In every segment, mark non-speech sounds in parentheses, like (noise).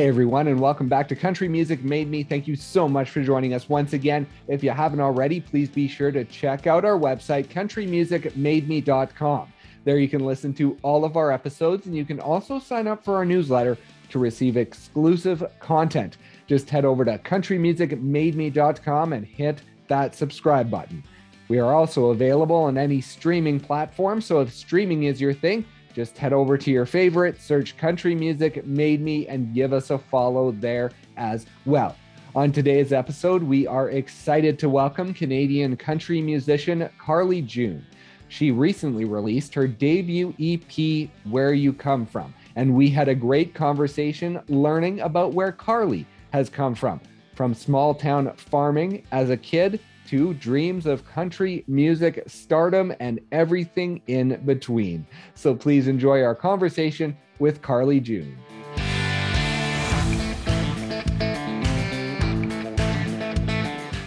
Hey everyone, and welcome back to Country Music Made Me. Thank you so much for joining us once again. If you haven't already, please be sure to check out our website, countrymusicmademe.com. There you can listen to all of our episodes, and you can also sign up for our newsletter to receive exclusive content. Just head over to countrymusicmademe.com and hit that subscribe button. We are also available on any streaming platform, so if streaming is your thing, just head over to your favorite, search Country Music Made Me, and give us a follow there as well. On today's episode, we are excited to welcome Canadian country musician Carly June. She recently released her debut EP, Where You Come From, and we had a great conversation learning about where Carly has come from. From small town farming as a kid to dreams of country music stardom and everything in between. So please enjoy our conversation with Carly June.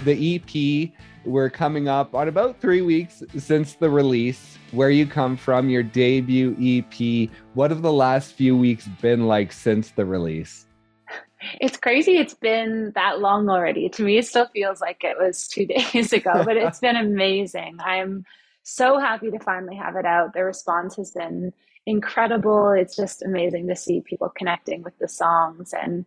The EP, we're coming up on about three weeks since the release. Where You Come From, your debut EP. What have the last few weeks been like since the release? It's crazy it's been that long already. To me it still feels like it was two (laughs) days ago but it's been amazing. I'm so happy to finally have it out. The response has been incredible. It's just amazing to see people connecting with the songs and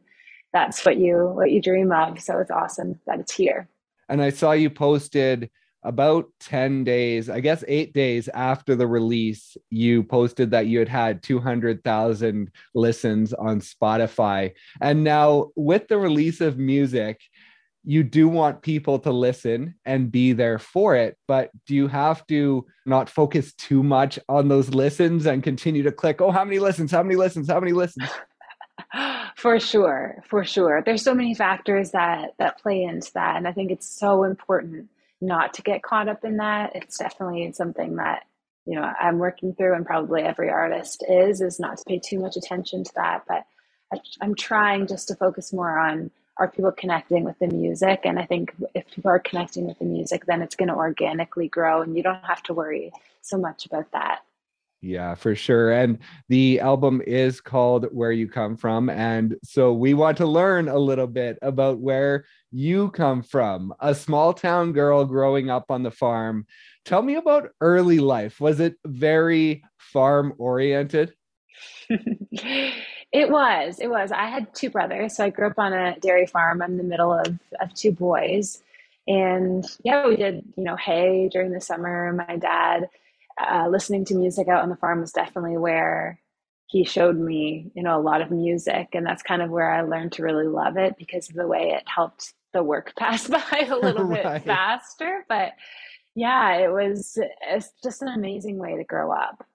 that's what you what you dream of. So it's awesome that it's here. And i saw you posted about 10 days, I guess eight days after the release, you posted that you had had 200,000 listens on Spotify. And now, with the release of music, you do want people to listen and be there for it, but do you have to not focus too much on those listens and continue to click, oh, how many listens, how many listens, how many listens? (laughs) for sure, for sure. There's so many factors that that play into that, and I think it's so important not to get caught up in that. It's definitely something that you know I'm working through, and probably every artist is is not to pay too much attention to that. But I'm trying just to focus more on are people connecting with the music, and I think if people are connecting with the music, then it's going to organically grow, and you don't have to worry so much about that. Yeah, for sure. And the album is called Where You Come From. And so we want to learn a little bit about where you come from, a small town girl growing up on the farm. Tell me about early life. Was it very farm oriented? (laughs) it was. It was. I had two brothers. So I grew up on a dairy farm. I'm the middle of, of two boys. And yeah, we did, you know, hay during the summer. My dad, uh, listening to music out on the farm was definitely where he showed me, you know, a lot of music. And that's kind of where I learned to really love it because of the way it helped the work (laughs) pass by a little (laughs) right. bit faster. But yeah, it was it's just an amazing way to grow up.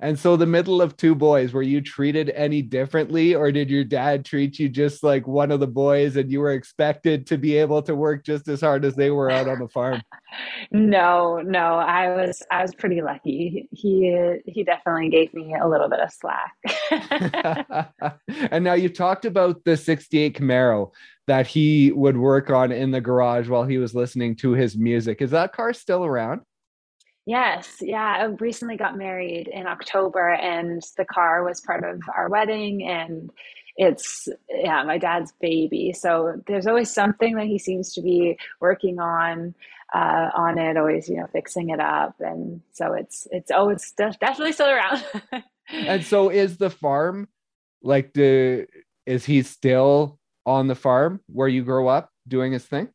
And so, the middle of two boys, were you treated any differently, or did your dad treat you just like one of the boys and you were expected to be able to work just as hard as they were out on the farm? (laughs) no, no, I was I was pretty lucky. He he definitely gave me a little bit of slack. (laughs) and now you talked about the 68 Camaro that he would work on in the garage while he was listening to his music. Is that car still around? Yes, yeah. I recently got married in October, and the car was part of our wedding, and it's yeah my dad's baby. So there's always something that he seems to be working on uh, on it, always you know fixing it up, and so it's it's oh it's definitely still around. and (laughs) so is the farm like the is he still on the farm where you grow up doing his thing?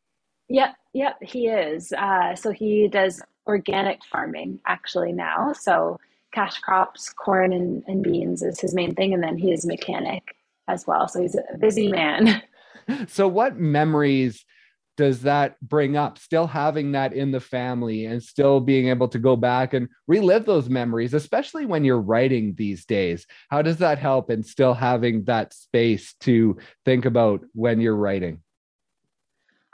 Yep, yep, he is. Uh, so he does organic farming actually now. So cash crops, corn and, and beans is his main thing. And then he is mechanic as well. So he's a busy man. (laughs) so what memories does that bring up still having that in the family and still being able to go back and relive those memories especially when you're writing these days how does that help in still having that space to think about when you're writing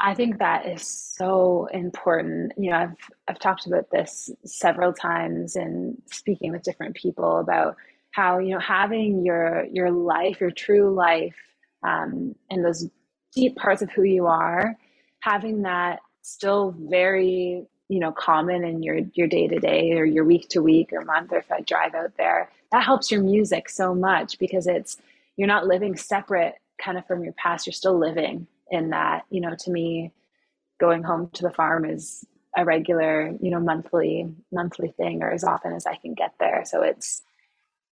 I think that is so important. You know, I've I've talked about this several times in speaking with different people about how you know having your your life, your true life, um, and those deep parts of who you are, having that still very you know common in your your day to day or your week to week or month or if I drive out there, that helps your music so much because it's you're not living separate kind of from your past, you're still living in that. You know, to me, going home to the farm is a regular, you know, monthly monthly thing or as often as I can get there. So it's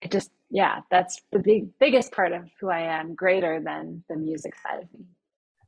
it just yeah, that's the big biggest part of who I am, greater than the music side of me.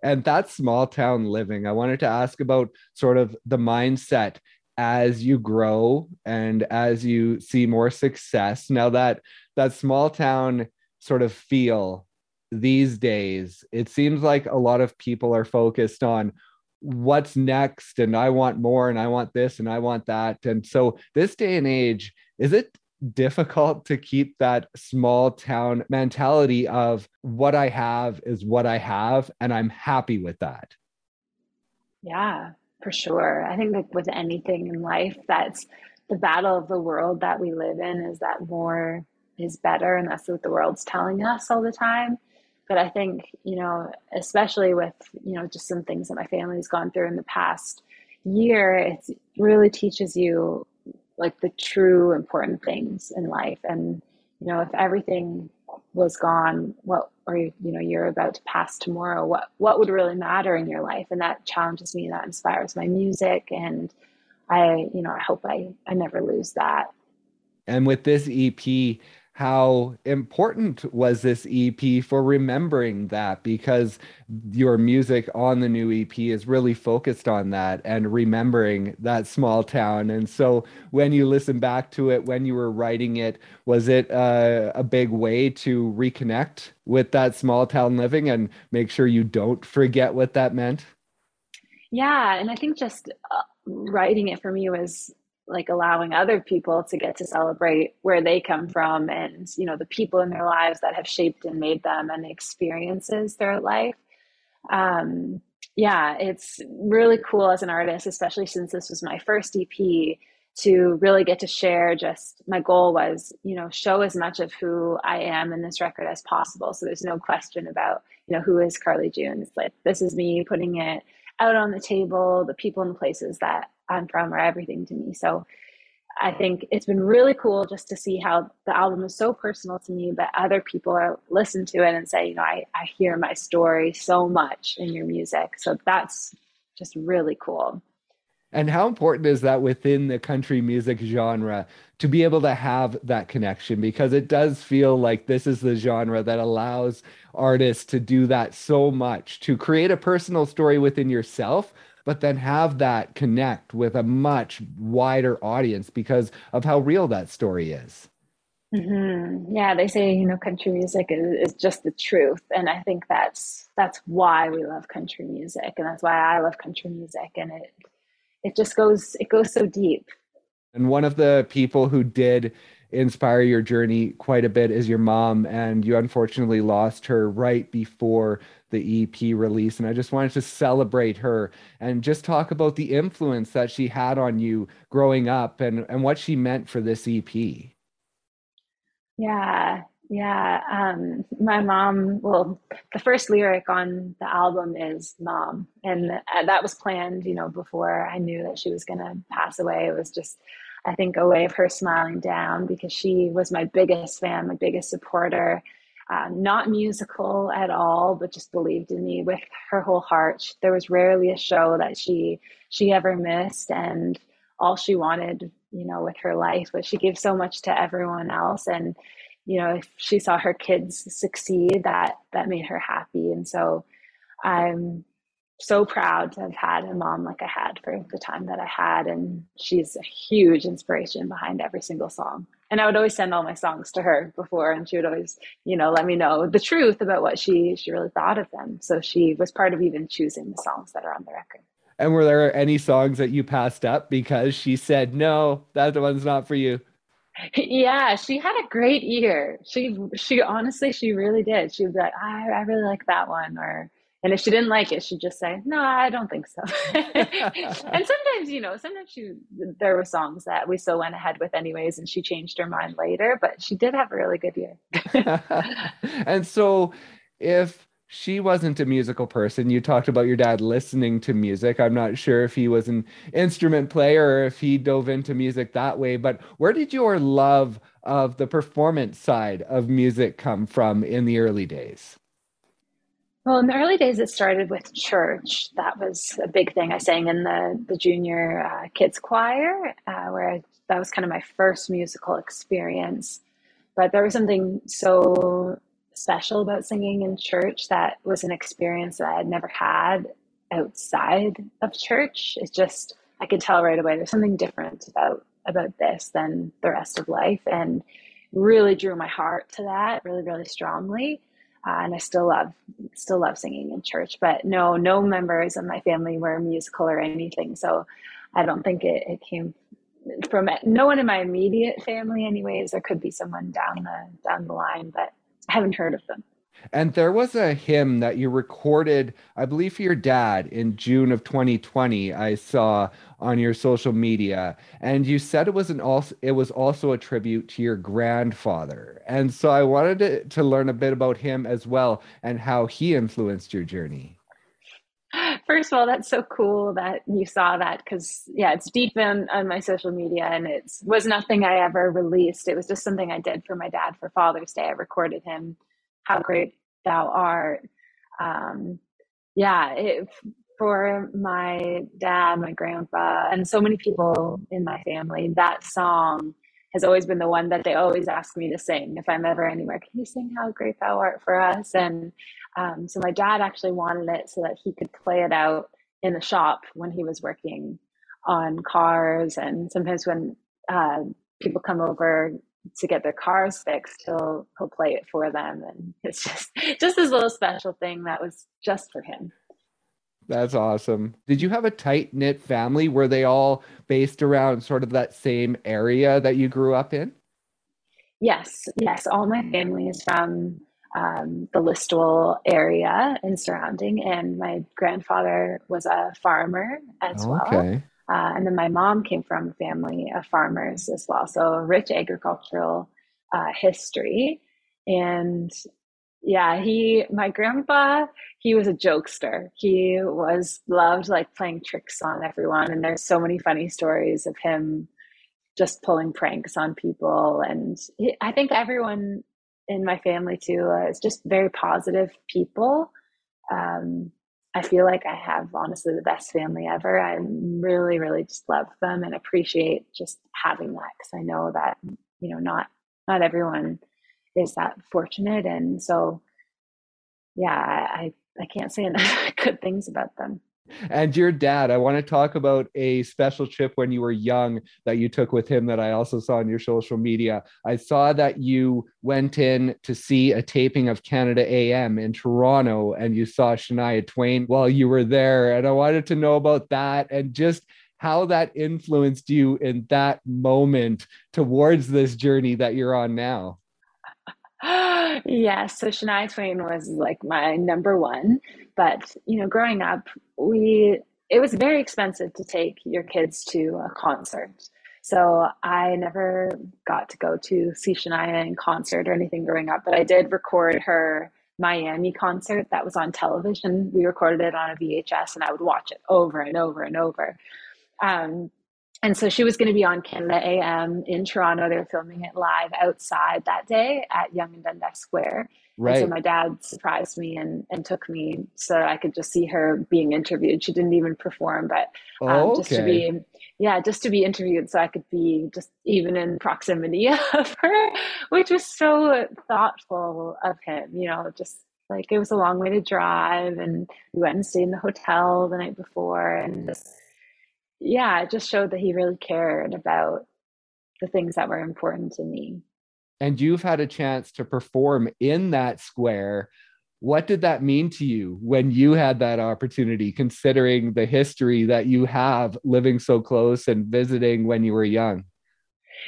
And that's small town living. I wanted to ask about sort of the mindset as you grow and as you see more success. Now that that small town sort of feel these days, it seems like a lot of people are focused on what's next and I want more and I want this and I want that. And so this day and age, is it difficult to keep that small town mentality of what I have is what I have and I'm happy with that? Yeah, for sure. I think like with anything in life, that's the battle of the world that we live in is that more is better and that's what the world's telling us all the time but I think, you know, especially with, you know, just some things that my family's gone through in the past year, it really teaches you like the true important things in life. And, you know, if everything was gone, what, or, you know, you're about to pass tomorrow, what, what would really matter in your life? And that challenges me, that inspires my music. And I, you know, I hope I, I never lose that. And with this EP, how important was this EP for remembering that because your music on the new EP is really focused on that and remembering that small town. And so when you listen back to it, when you were writing it, was it uh, a big way to reconnect with that small town living and make sure you don't forget what that meant? Yeah. And I think just uh, writing it for me was like allowing other people to get to celebrate where they come from and you know the people in their lives that have shaped and made them and the experiences throughout life. Um, yeah it's really cool as an artist especially since this was my first ep to really get to share just my goal was you know show as much of who i am in this record as possible. So there's no question about you know who is carly june. It's like this is me putting it out on the table the people and the places that I'm from are everything to me. So I think it's been really cool just to see how the album is so personal to me, but other people are listen to it and say, you know, I, I hear my story so much in your music. So that's just really cool. And how important is that within the country music genre to be able to have that connection? Because it does feel like this is the genre that allows artists to do that so much to create a personal story within yourself, but then have that connect with a much wider audience because of how real that story is. Mm-hmm. Yeah, they say you know country music is, is just the truth, and I think that's that's why we love country music, and that's why I love country music, and it it just goes it goes so deep. And one of the people who did inspire your journey quite a bit is your mom, and you unfortunately lost her right before the EP release. And I just wanted to celebrate her and just talk about the influence that she had on you growing up and, and what she meant for this EP. Yeah, yeah. Um, my mom, well, the first lyric on the album is mom. And that was planned, you know, before I knew that she was going to pass away. It was just, I think, a way of her smiling down because she was my biggest fan, my biggest supporter uh, not musical at all, but just believed in me with her whole heart. There was rarely a show that she she ever missed, and all she wanted, you know, with her life was she gave so much to everyone else, and you know, if she saw her kids succeed, that that made her happy, and so I'm so proud to have had a mom like I had for the time that I had. And she's a huge inspiration behind every single song. And I would always send all my songs to her before, and she would always, you know, let me know the truth about what she she really thought of them. So she was part of even choosing the songs that are on the record. And were there any songs that you passed up because she said, no, that one's not for you? Yeah, she had a great ear. She she honestly she really did. She was like, I, I really like that one or and if she didn't like it, she'd just say, "No, I don't think so." (laughs) and sometimes, you know, sometimes she there were songs that we still went ahead with anyways, and she changed her mind later. But she did have a really good year. (laughs) and so, if she wasn't a musical person, you talked about your dad listening to music. I'm not sure if he was an instrument player or if he dove into music that way. But where did your love of the performance side of music come from in the early days? Well, in the early days, it started with church. That was a big thing. I sang in the the junior uh, kids choir, uh, where I, that was kind of my first musical experience. But there was something so special about singing in church that was an experience that I had never had outside of church. It's just I could tell right away there's something different about about this than the rest of life, and really drew my heart to that really really strongly uh, and I still love still love singing in church. But no, no members of my family were musical or anything, so I don't think it, it came from no one in my immediate family. Anyways, there could be someone down the down the line, but I haven't heard of them. And there was a hymn that you recorded, I believe, for your dad in June of 2020. I saw on your social media, and you said it was an also it was also a tribute to your grandfather. And so I wanted to, to learn a bit about him as well and how he influenced your journey. First of all, that's so cool that you saw that because yeah, it's deep in on my social media, and it was nothing I ever released. It was just something I did for my dad for Father's Day. I recorded him how great thou art. Um, yeah, it, for my dad, my grandpa, and so many people in my family, that song has always been the one that they always ask me to sing if I'm ever anywhere. Can you sing How Great Thou Art for us? And um, so my dad actually wanted it so that he could play it out in the shop when he was working on cars. And sometimes when uh, people come over to get their cars fixed, he'll he'll play it for them, and it's just (laughs) just this little special thing that was just for him. That's awesome. Did you have a tight knit family? Were they all based around sort of that same area that you grew up in? Yes, yes. All my family is from um, the Listowel area and surrounding, and my grandfather was a farmer as well. okay. well. Uh, and then my mom came from a family of farmers as well. So rich agricultural uh, history. And yeah, he, my grandpa, he was a jokester. He was loved like playing tricks on everyone. And there's so many funny stories of him just pulling pranks on people. And he, I think everyone in my family too uh, is just very positive people. Um, I feel like I have honestly the best family ever. I really, really just love them and appreciate just having that because I know that you know not not everyone is that fortunate, and so yeah, I I can't say (laughs) enough good things about them. And your dad, I want to talk about a special trip when you were young that you took with him that I also saw on your social media. I saw that you went in to see a taping of Canada AM in Toronto and you saw Shania Twain while you were there. And I wanted to know about that and just how that influenced you in that moment towards this journey that you're on now. (gasps) yes, so Shania Twain was like my number one. But you know, growing up, we it was very expensive to take your kids to a concert. So I never got to go to see Shania in concert or anything growing up, but I did record her Miami concert that was on television. We recorded it on a VHS and I would watch it over and over and over. Um, and so she was going to be on Canada AM in Toronto. They were filming it live outside that day at Yonge and Dundas Square. Right. And so my dad surprised me and, and took me so I could just see her being interviewed. She didn't even perform, but um, oh, okay. just to be, yeah, just to be interviewed so I could be just even in proximity (laughs) of her, which was so thoughtful of him, you know, just like it was a long way to drive and we went and stayed in the hotel the night before and just yeah, it just showed that he really cared about the things that were important to me. And you've had a chance to perform in that square. What did that mean to you when you had that opportunity, considering the history that you have living so close and visiting when you were young?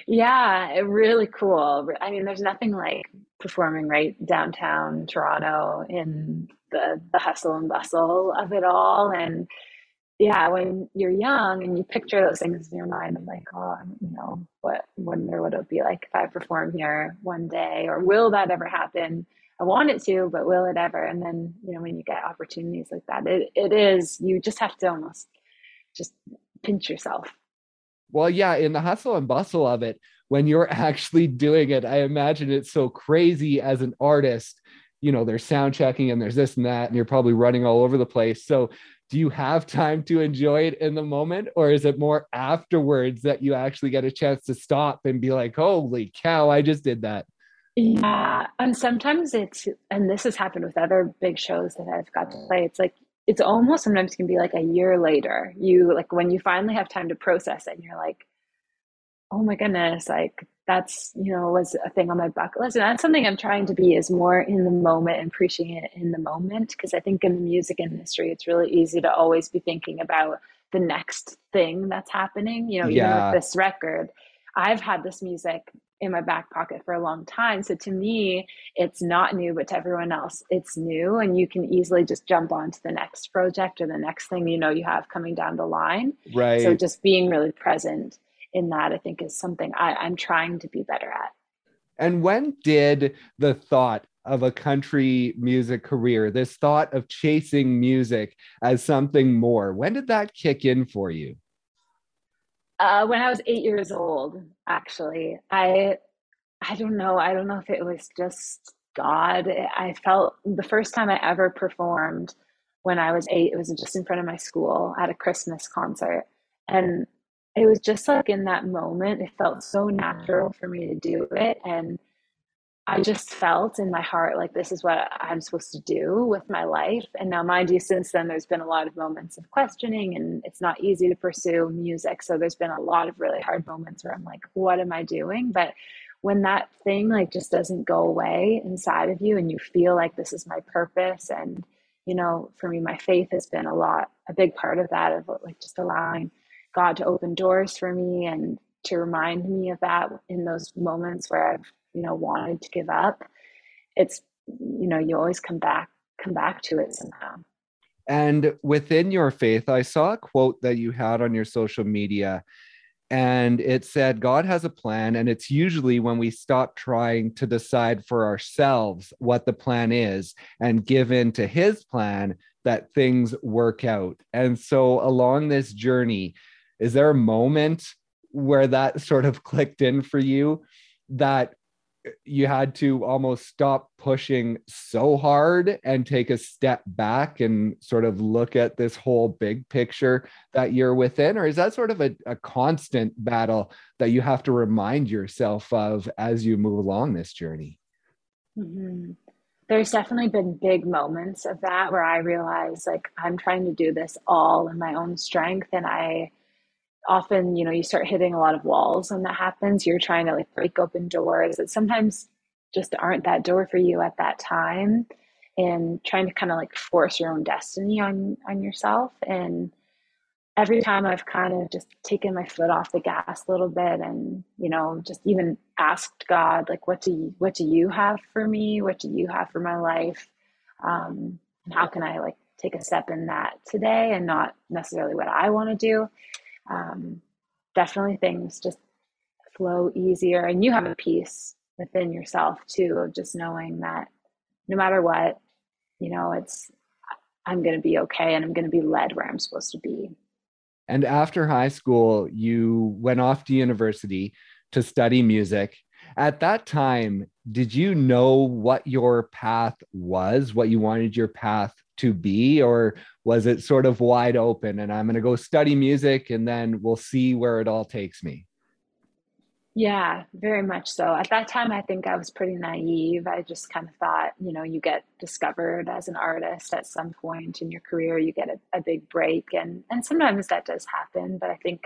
Yeah, really cool. I mean, there's nothing like performing right downtown Toronto in the the hustle and bustle of it all and yeah, when you're young and you picture those things in your mind, I'm like, oh, you know, what wonder what it would be like if I perform here one day, or will that ever happen? I want it to, but will it ever? And then, you know, when you get opportunities like that, it, it is, you just have to almost just pinch yourself. Well, yeah, in the hustle and bustle of it, when you're actually doing it, I imagine it's so crazy as an artist you know there's sound checking and there's this and that and you're probably running all over the place so do you have time to enjoy it in the moment? Or is it more afterwards that you actually get a chance to stop and be like holy cow i just did that. Yeah and sometimes it's and this has happened with other big shows that i've got to play it's like it's almost sometimes can be like a year later you like when you finally have time to process it and you're like oh my goodness like that's you know was a thing on my bucket list. And that's something i'm trying to be is more in the moment and appreciating it in the moment because i think in the music industry it's really easy to always be thinking about the next thing that's happening. You know even yeah. with this record i've had this music in my back pocket for a long time. So to me it's not new but to everyone else it's new. And you can easily just jump on to the next project or the next thing you know you have coming down the line. Right. so just being really present in that, I think is something I, I'm trying to be better at. And when did the thought of a country music career, this thought of chasing music as something more, when did that kick in for you? Uh, when I was eight years old, actually, I, I don't know. I don't know if it was just God. I felt the first time I ever performed when I was eight, it was just in front of my school at a Christmas concert. And it was just like in that moment, it felt so natural for me to do it. And I just felt in my heart like this is what I'm supposed to do with my life. And now, mind you, since then, there's been a lot of moments of questioning, and it's not easy to pursue music. So there's been a lot of really hard moments where I'm like, what am I doing? But when that thing like just doesn't go away inside of you and you feel like this is my purpose and you know for me my faith has been a lot a big part of that of like just allowing God to open doors for me and to remind me of that in those moments where I've, you know, wanted to give up. It's, you know, you always come back, come back to it somehow. And within your faith, I saw a quote that you had on your social media, and it said, God has a plan. And it's usually when we stop trying to decide for ourselves what the plan is and give in to his plan that things work out. And so, along this journey, is there a moment where that sort of (laughs) clicked in for you that you had to almost stop pushing so hard and take a step back and sort of look at this whole big picture that you're within? Or is that sort of a, a constant battle that you have to remind yourself of as you move along this journey? Mm-hmm. There's definitely been big moments of that where I realize like I'm trying to do this all in my own strength and I often you know you start hitting a lot of walls when that happens. You're trying to like break open doors that sometimes just aren't that door for you at that time and trying to kind of like force your own destiny on on yourself. And every time i've kind of just taken my foot off the gas a little bit and you know just even asked god like what do you what do you have for me? What do you have for my life? Um and how can i like take a step in that today and not necessarily what i want to do um, definitely things just flow easier and you have a peace within yourself too of just knowing that no matter what you know it's i'm going to be okay and i'm going to be led where i'm supposed to be. And after high school you went off to university to study music. At that time did you know what your path was what you wanted your path to be or was it sort of wide open and i'm going to go study music and then we'll see where it all takes me? Yeah very much so. At that time i think i was pretty naive. I just kind of thought you know you get discovered as an artist at some point in your career you get a, a big break and and sometimes that does happen but i think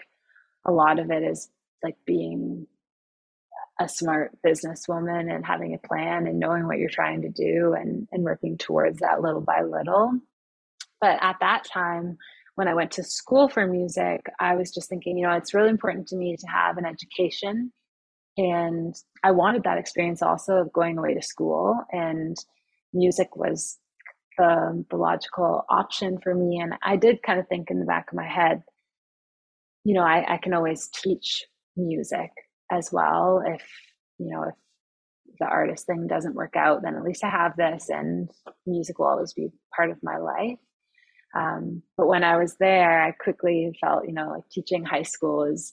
a lot of it is like being a smart businesswoman and having a plan and knowing what you're trying to do and, and working towards that little by little. But at that time, when I went to school for music, I was just thinking, you know, it's really important to me to have an education. And I wanted that experience also of going away to school. And music was the, the logical option for me. And I did kind of think in the back of my head, you know, I, I can always teach music as well if you know if the artist thing doesn't work out then at least i have this and music will always be part of my life. Um, but when i was there i quickly felt you know like teaching high school is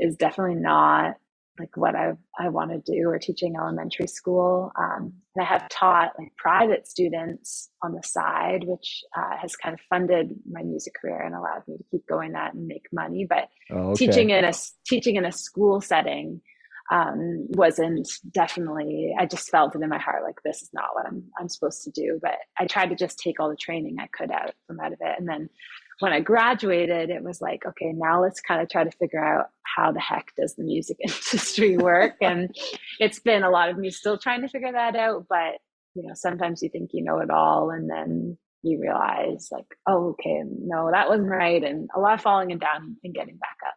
is definitely not like what I I want to do or teaching elementary school. Um, and I have taught like private students on the side, which uh, has kind of funded my music career and allowed me to keep going that and make money. But oh, okay. teaching in a teaching in a school setting um, wasn't definitely. I just felt it in my heart like this is not what I'm I'm supposed to do. But I tried to just take all the training I could out from out of it, and then when I graduated, it was like, okay, now let's kind of try to figure out how the heck does the music (laughs) industry work? and it's been a lot of me still trying to figure that out. But, you know, sometimes you think you know it all and then you realize, like, oh, okay, no, that wasn't right. And a lot of falling and down and getting back up.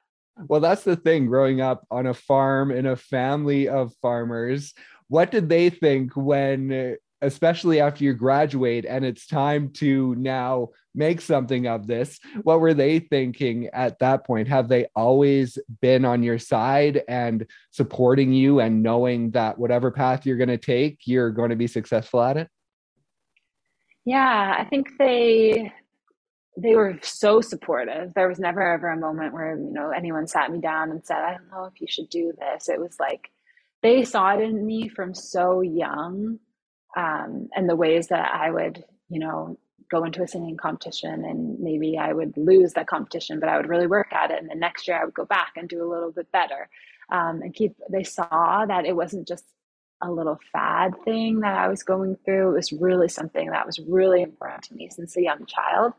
Well, that's the thing growing up on a farm in a family of farmers. What did they think when especially after you graduate and it's time to now make something of this what were they thinking at that point have they always been on your side and supporting you and knowing that whatever path you're going to take you're going to be successful at it yeah i think they they were so supportive there was never ever a moment where you know anyone sat me down and said i don't know if you should do this it was like they saw it in me from so young um, and the ways that I would, you know, go into a singing competition and maybe I would lose that competition, but I would really work at it. And the next year I would go back and do a little bit better. Um, and keep, they saw that it wasn't just a little fad thing that I was going through. It was really something that was really important to me since a young child.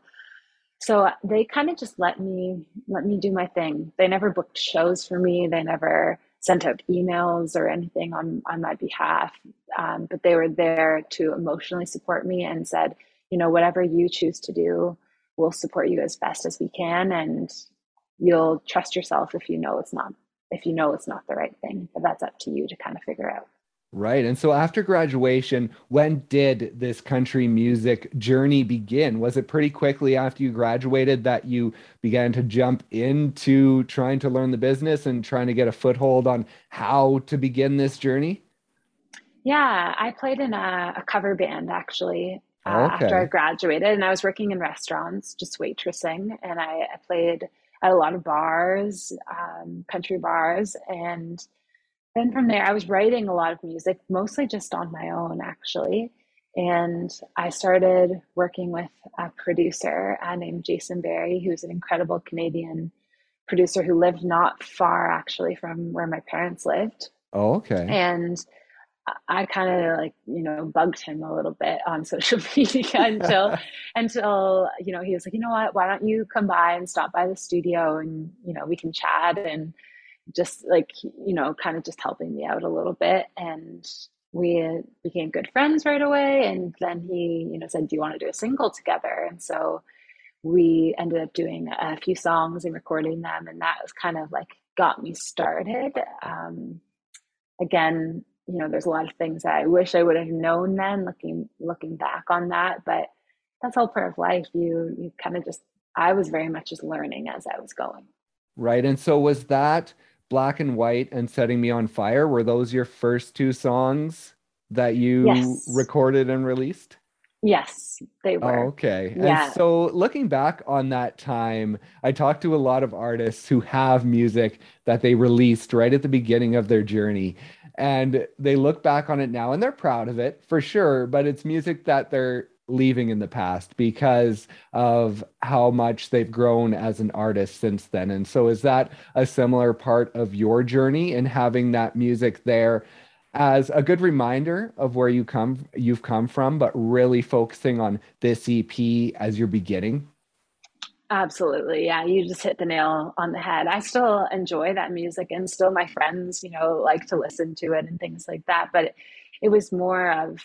So they kind of just let me let me do my thing. They never booked shows for me. They never sent out emails or anything on on my behalf um, but they were there to emotionally support me and said you know whatever you choose to do we'll support you as best as we can and you'll trust yourself if you know it's not if you know it's not the right thing but that's up to you to kind of figure out Right. And so after graduation, when did this country music journey begin? Was it pretty quickly after you graduated that you began to jump into trying to learn the business and trying to get a foothold on how to begin this journey? Yeah, I played in a, a cover band actually uh, okay. after I graduated, and I was working in restaurants, just waitressing, and I, I played at a lot of bars, um, country bars, and then from there, I was writing a lot of music, mostly just on my own, actually. And I started working with a producer uh, named Jason Barry, who's an incredible Canadian producer who lived not far, actually, from where my parents lived. Oh, okay. And I kind of like you know bugged him a little bit on (laughs) social media until (laughs) until you know he was like you know what why don't you come by and stop by the studio and you know we can chat and just like you know kind of just helping me out a little bit and we became good friends right away and then he you know said do you want to do a single together? And so we ended up doing a few songs and recording them and that was kind of like got me started. Um, again you know there's a lot of things that i wish i would have known then looking looking back on that but that's all part of life. You you kind of just i was very much just learning as i was going. Right and so was that Black and White and Setting Me on Fire, were those your first two songs that you yes. recorded and released? Yes, they were. Oh, okay. Yeah. And so looking back on that time, I talked to a lot of artists who have music that they released right at the beginning of their journey. And they look back on it now and they're proud of it for sure, but it's music that they're leaving in the past because of how much they've grown as an artist since then. And so, is that a similar part of your journey in having that music there as a good reminder of where you come you've come from, but really focusing on this EP as your beginning? Absolutely. Yeah, you just hit the nail on the head. I still enjoy that music and still my friends, you know, like to listen to it and things like that, but it, was more of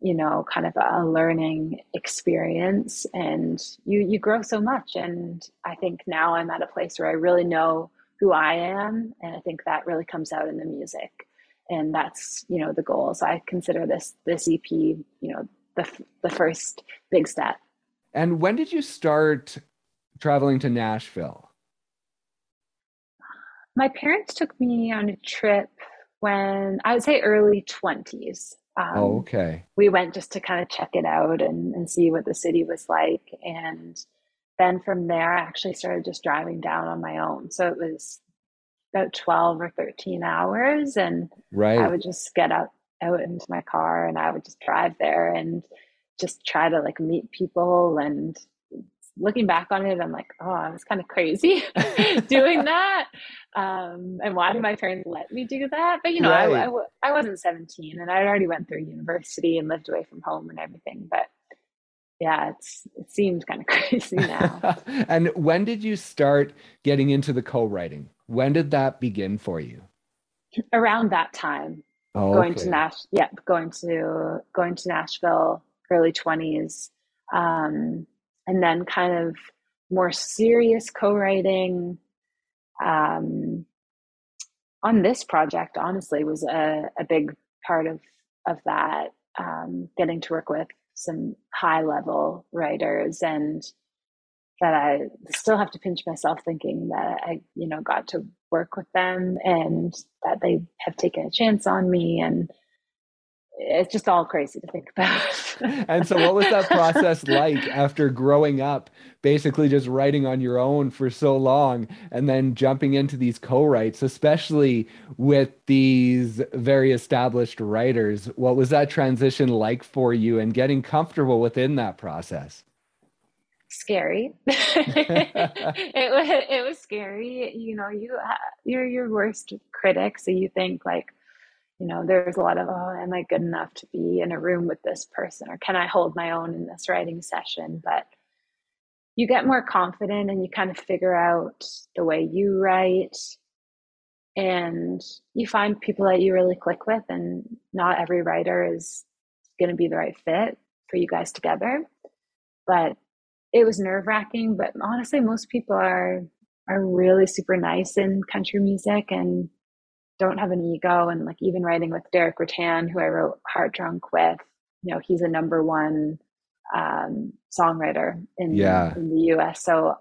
you know kind of a learning experience. And you you grow so much. And i think now i'm at a place where i really know who i am. And i think that really comes out in the music. And that's you know the goal. So i consider this this ep you know the the first big step. And when did you start traveling to nashville? My parents took me on a trip when i would say early 20s Oh, um, oh, okay. We went just to kind of check it out and, and see what the city was like. And then from there, I actually started just driving down on my own. So it was about 12 or 13 hours and right. I would just get out out into my car and I would just drive there and just try to like meet people and looking back on it, I'm like, oh, I was kind of crazy (laughs) doing (laughs) that. Um, and why did my parents let me do that? But you know, right. I, I, I wasn't 17 and I already went through university and lived away from home and everything. But yeah, it's it seems kind of (laughs) crazy now. and when did you start getting into the co-writing? When did that begin for you? Around that time. Oh, going okay. to Nash yeah, going to going to Nashville, early 20s. Um, and then kind of more serious co-writing um, on this project honestly was a, a big part of of that um, getting to work with some high level writers and that I still have to pinch myself thinking that I you know got to work with them and that they have taken a chance on me and it's just all crazy to think about. (laughs) and so, what was that process like after growing up, basically just writing on your own for so long, and then jumping into these co-writes, especially with these very established writers? What was that transition like for you, and getting comfortable within that process? Scary. (laughs) it was it was scary. You know, you uh, you're your worst critic, so you think like you know there's a lot of oh am i good enough to be in a room with this person or can i hold my own in this writing session? But you get more confident and you kind of figure out the way you write and you find people that you really click with and not every writer is going to be the right fit for you guys together. But it was nerve wracking but honestly most people are are really super nice in country music and don't have an ego and like even writing with Derek Rattan, who I wrote Heart Drunk with, you know, he's a number one um, songwriter in, yeah. in the US. So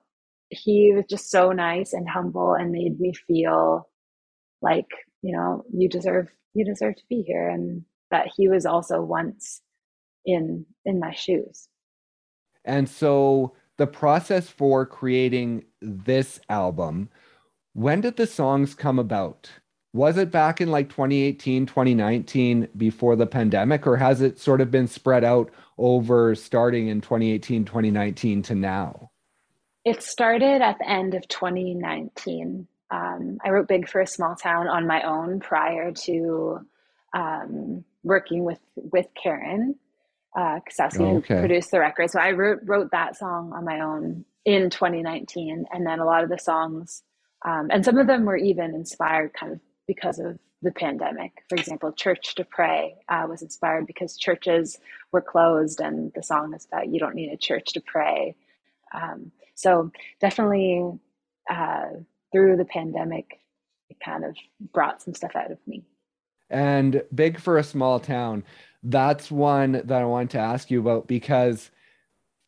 he was just so nice and humble and made me feel like, you know, you deserve you deserve to be here and that he was also once in in my shoes. And so the process for creating this album, when did the songs come about? Was it back in like 2018 2019 before the pandemic or has it sort of been spread out over starting in 2018 2019 to now? It started at the end of 2019 um, i wrote big for a small town on my own prior to um, working with with karen uh, Kosowski, oh, okay. produced the record. So i wrote wrote that song on my own in 2019 and then a lot of the songs um, and some of them were even inspired kind of because of the pandemic. For example, Church to Pray uh, was inspired because churches were closed, and the song is about you don't need a church to pray. Um, so, definitely uh, through the pandemic, it kind of brought some stuff out of me. And Big for a Small Town, that's one that I wanted to ask you about because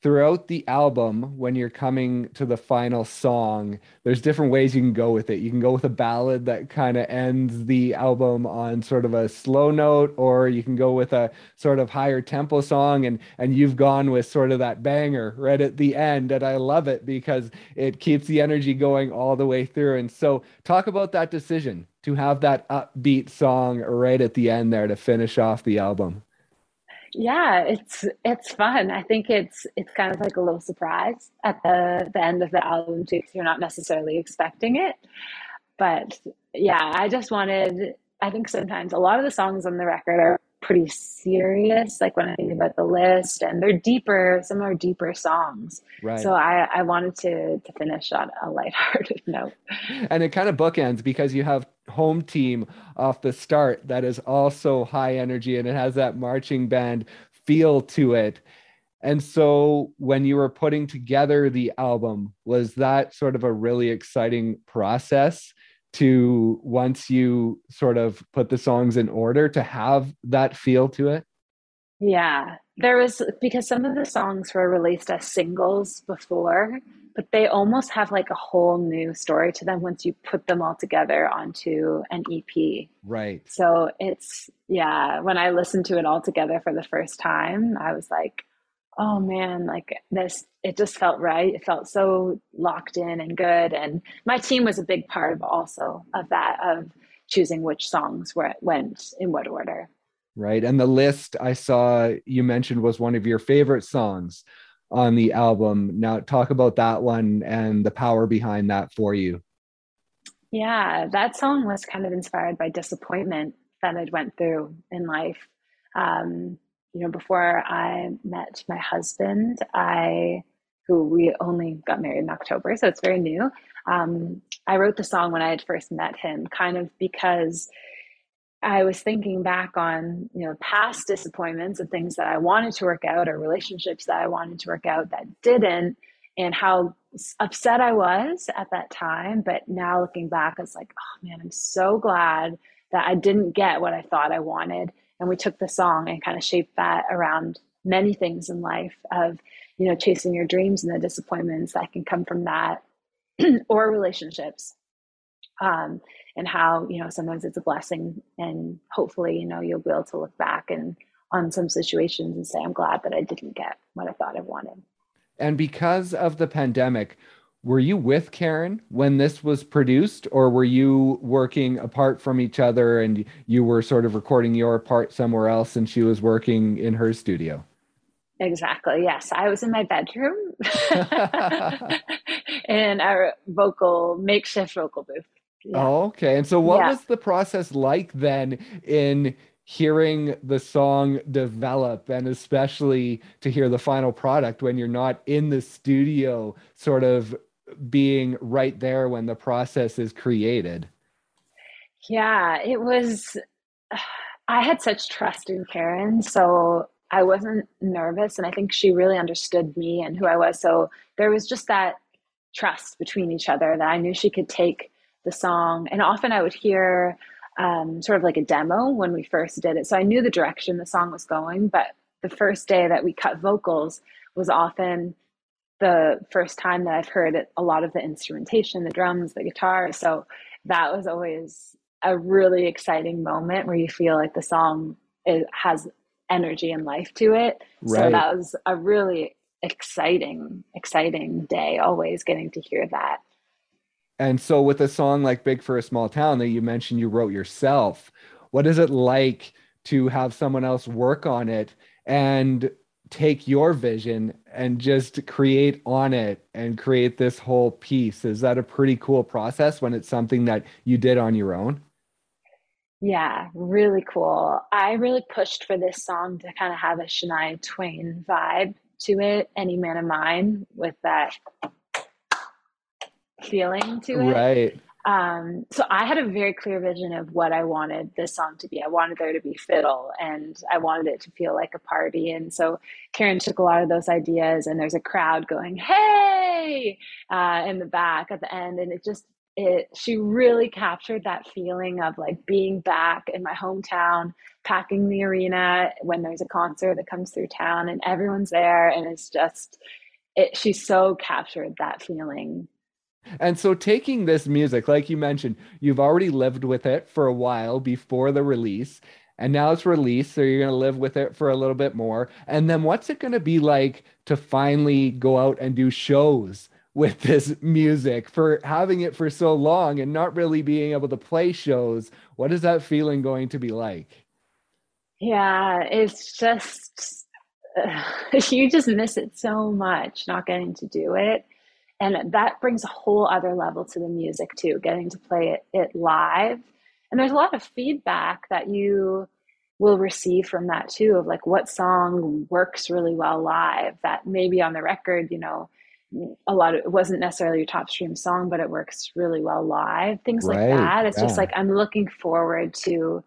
throughout the album when you're coming to the final song there's different ways you can go with it. You can go with a ballad that kind of ends the album on sort of a slow note or you can go with a sort of higher tempo song and and you've gone with sort of that banger right at the end and I love it because it keeps the energy going all the way through. And so talk about that decision to have that upbeat song right at the end there to finish off the album yeah it's it's fun. I think it's it's kind of like a little surprise at the the end of the album too you're not necessarily expecting it. But yeah i just wanted i think sometimes a lot of the songs on the record are pretty serious like when i think about the list and they're deeper some are deeper songs. Right. So i i wanted to to finish on a lighthearted (laughs) note. And it kind of bookends because you have home team off the start that is also high energy and it has that marching band feel to it. And so when you were putting together the album was that sort of a really exciting process to once you sort of put the songs in order to have that feel to it? Yeah, there was because some of the songs were released as singles before, but they almost have like a whole new story to them once you put them all together onto an EP. Right. So it's, yeah, when I listened to it all together for the first time, I was like, oh man, like this, it just felt right. It felt so locked in and good. And my team was a big part of also of that, of choosing which songs where it went in what order. Right. And the list I saw you mentioned was one of your favorite songs on the album. Now, talk about that one and the power behind that for you. Yeah, that song was kind of inspired by disappointment that I'd went through in life. Um, you know, before I met my husband, I who we only got married in October, so it's very new. Um, I wrote the song when I had first met him, kind of because I was thinking back on you know past disappointments and things that I wanted to work out or relationships that I wanted to work out that didn't, and how upset I was at that time. But now looking back, it's like, oh man, I'm so glad that I didn't get what I thought I wanted. And we took the song and kind of shaped that around many things in life of you know chasing your dreams and the disappointments that can come from that (clears throat) or relationships. Um, and how you know sometimes it's a blessing and hopefully you know you'll be able to look back and on some situations and say i'm glad that i didn't get what i thought i wanted. And because of the pandemic were you with karen when this was produced or were you working apart from each other and you were sort of recording your part somewhere else and she was working in her studio Exactly. Yes. I was in my bedroom (laughs) (laughs) in our vocal, makeshift vocal booth. Yeah. Oh, okay. And so, what yeah. was the process like then in hearing the song develop and especially to hear the final product when you're not in the studio, sort of being right there when the process is created? Yeah, it was. I had such trust in Karen. So I wasn't nervous. And I think she really understood me and who I was. So there was just that trust between each other that I knew she could take the song. And often I would hear um, sort of like a demo when we first did it. So I knew the direction the song was going. But the first day that we cut vocals was often the first time that I've heard it, a lot of the instrumentation, the drums, the guitar. So that was always a really exciting moment where you feel like the song it has energy and life to it. Right. So that was a really exciting, exciting day, always getting to hear that. And so, with a song like Big for a Small Town that you mentioned you wrote yourself, what is it like to have someone else work on it and take your vision and just create on it and create this whole piece? Is that a pretty cool process when it's something that you did on your own? Yeah, really cool. I really pushed for this song to kind of have a Shania Twain vibe to it, Any Man of Mine, with that feeling to it. Right. Um, so I had a very clear vision of what I wanted this song to be. I wanted there to be fiddle and I wanted it to feel like a party. And so Karen took a lot of those ideas and there's a crowd going, Hey, uh, in the back at the end. And it just, it she really captured that feeling of like being back in my hometown packing the arena when there's a concert that comes through town and everyone's there and it's just it she so captured that feeling and so taking this music like you mentioned you've already lived with it for a while before the release and now it's released so you're going to live with it for a little bit more and then what's it going to be like to finally go out and do shows with this music for having it for so long and not really being able to play shows. What is that feeling going to be like? Yeah, it's just, uh, (sighs) you just miss it so much not getting to do it. And that brings a whole other level to the music too, getting to play it, it live. And there's a lot of feedback that you will receive from that too of like what song works really well live that maybe on the record, you know, a lot of it wasn't necessarily your top stream song, but it works really well live. Things right. like that. It's yeah. just like I'm looking forward to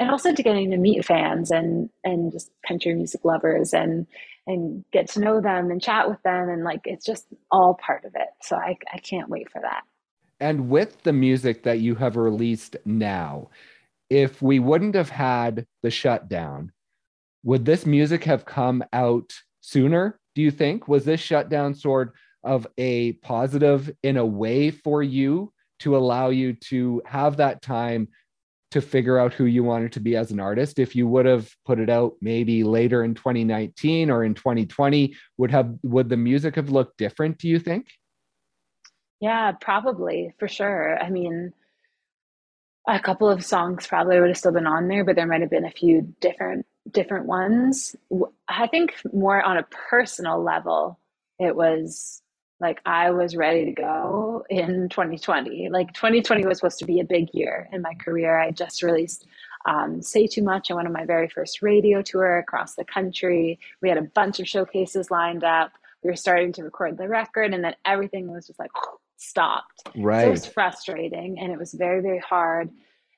and also to getting to meet fans and and just country music lovers and and get to know them and chat with them and like it's just all part of it. So I I can't wait for that. And with the music that you have released now, if we wouldn't have had the shutdown, would this music have come out sooner do you think? Was this shutdown sort of a positive in a way for you to allow you to have that time to figure out who you wanted to be as an artist. If you would have put it out maybe later in 2019 or in 2020 would have would the music have looked different do you think? Yeah probably for sure. I mean a couple of songs probably would have still been on there but there might have been a few different different ones. I think more on a personal level it was like I was ready to go in 2020. Like 2020 was supposed to be a big year in my career. I just released um, Say Too Much. I went on my very first radio tour across the country. We had a bunch of showcases lined up. We were starting to record the record, and then everything was just like (laughs) stopped. Right. So it was frustrating, and it was very, very hard.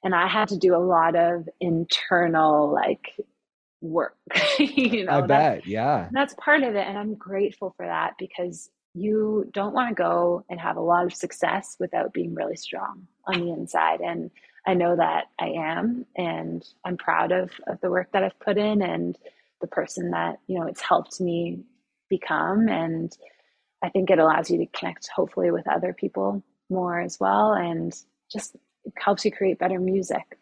And I had to do a lot of internal, like, work. (laughs) you know, I bet, yeah. That's part of it. And I'm grateful for that because you don't want to go and have a lot of success without being really strong on the inside. And I know that I am, and I'm proud of, of the work that I've put in and the person that, you know, it's helped me become. And I think it allows you to connect, hopefully, with other people more as well. And just helps you create better music.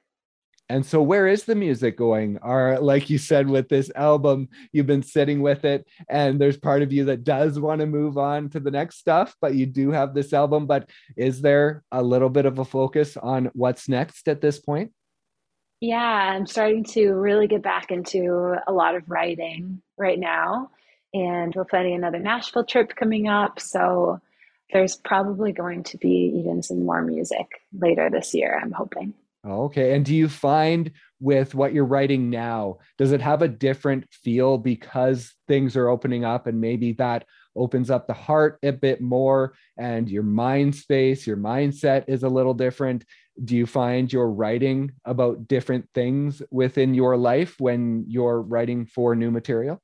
And so, where is the music going? Are, like you said, with this album, you've been sitting with it, and there's part of you that does want to move on to the next stuff, but you do have this album. But is there a little bit of a focus on what's next at this point? Yeah, I'm starting to really get back into a lot of writing right now. And we're planning another Nashville trip coming up. So, there's probably going to be even some more music later this year, I'm hoping. Okay. And do you find with what you're writing now, does it have a different feel because things are opening up and maybe that opens up the heart a bit more and your mind space, your mindset is a little different? Do you find you're writing about different things within your life when you're writing for new material?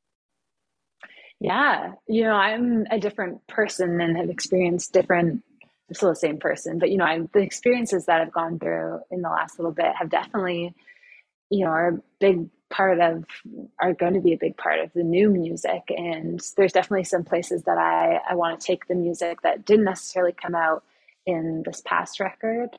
Yeah, you know, I'm a different person and have experienced different I'm still the same person, but you know, I, the experiences that I've gone through in the last little bit have definitely, you know, are a big part of, are going to be a big part of the new music. And there's definitely some places that I, I want to take the music that didn't necessarily come out in this past record.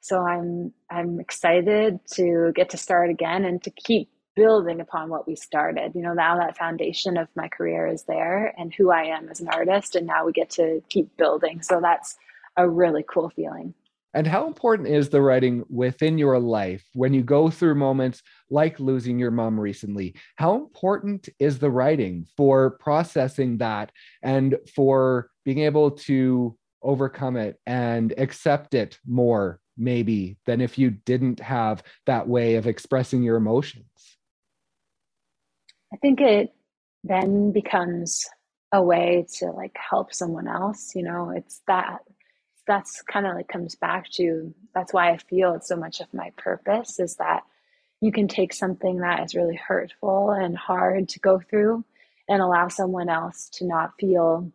So I'm, I'm excited to get to start again and to keep building upon what we started. You know, now that foundation of my career is there and who I am as an artist, and now we get to keep building. So that's a really cool feeling. And how important is the writing within your life when you go through moments like losing your mom recently? How important is the writing for processing that and for being able to overcome it and accept it more, maybe, than if you didn't have that way of expressing your emotions? I think it then becomes a way to like help someone else. You know, it's that that's kind of like comes back to that's why I feel it's so much of my purpose is that you can take something that is really hurtful and hard to go through and allow someone else to not feel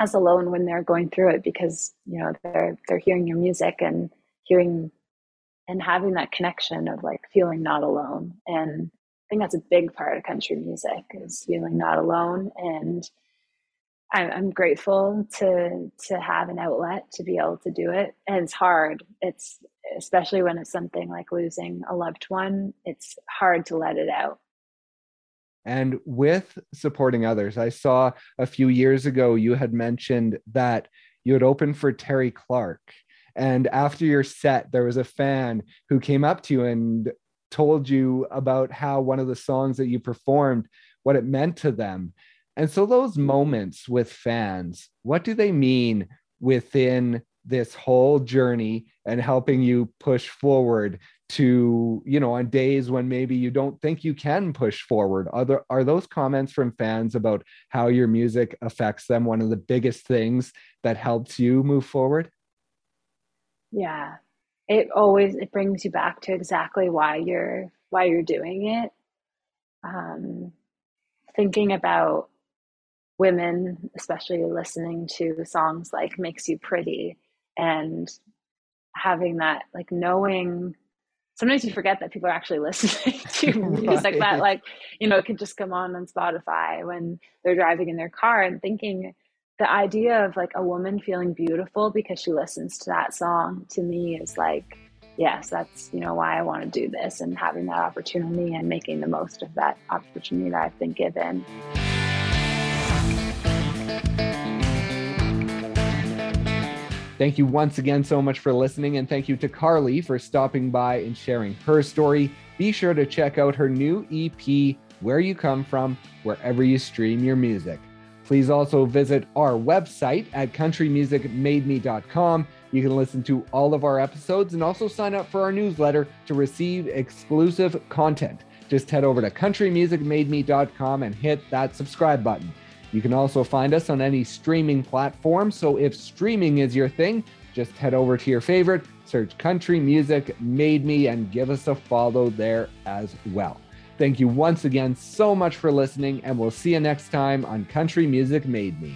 as alone when they're going through it because you know they're they're hearing your music and hearing and having that connection of like feeling not alone. And I think that's a big part of country music is feeling not alone and I'm grateful to to have an outlet to be able to do it. And it's hard. It's especially when it's something like losing a loved one. It's hard to let it out. And with supporting others, I saw a few years ago you had mentioned that you had opened for Terri Clark. And after your set, there was a fan who came up to you and told you about how one of the songs that you performed, what it meant to them. And so those moments with fans, what do they mean within this whole journey and helping you push forward to, you know, on days when maybe you don't think you can push forward? Are there are those comments from fans about how your music affects them one of the biggest things that helps you move forward? Yeah. It always it brings you back to exactly why you're why you're doing it. Um thinking about women, especially listening to songs like Makes You Pretty and having that, like knowing sometimes you forget that people are actually (laughs) listening to (laughs) music right. that like you know it can just come on on spotify when they're driving in their car and thinking the idea of like a woman feeling beautiful because she listens to that song to me is like yes, that's you know why I want to do this and having that opportunity and making the most of that opportunity that I've been given. Thank you once again so much for listening, and thank you to Carly for stopping by and sharing her story. Be sure to check out her new EP, Where You Come From, wherever you stream your music. Please also visit our website at countrymusicmademe.com. You can listen to all of our episodes and also sign up for our newsletter to receive exclusive content. Just head over to countrymusicmademe.com and hit that subscribe button. You can also find us on any streaming platform. So if streaming is your thing, just head over to your favorite, search Country Music Made Me, and give us a follow there as well. Thank you once again so much for listening, and we'll see you next time on Country Music Made Me.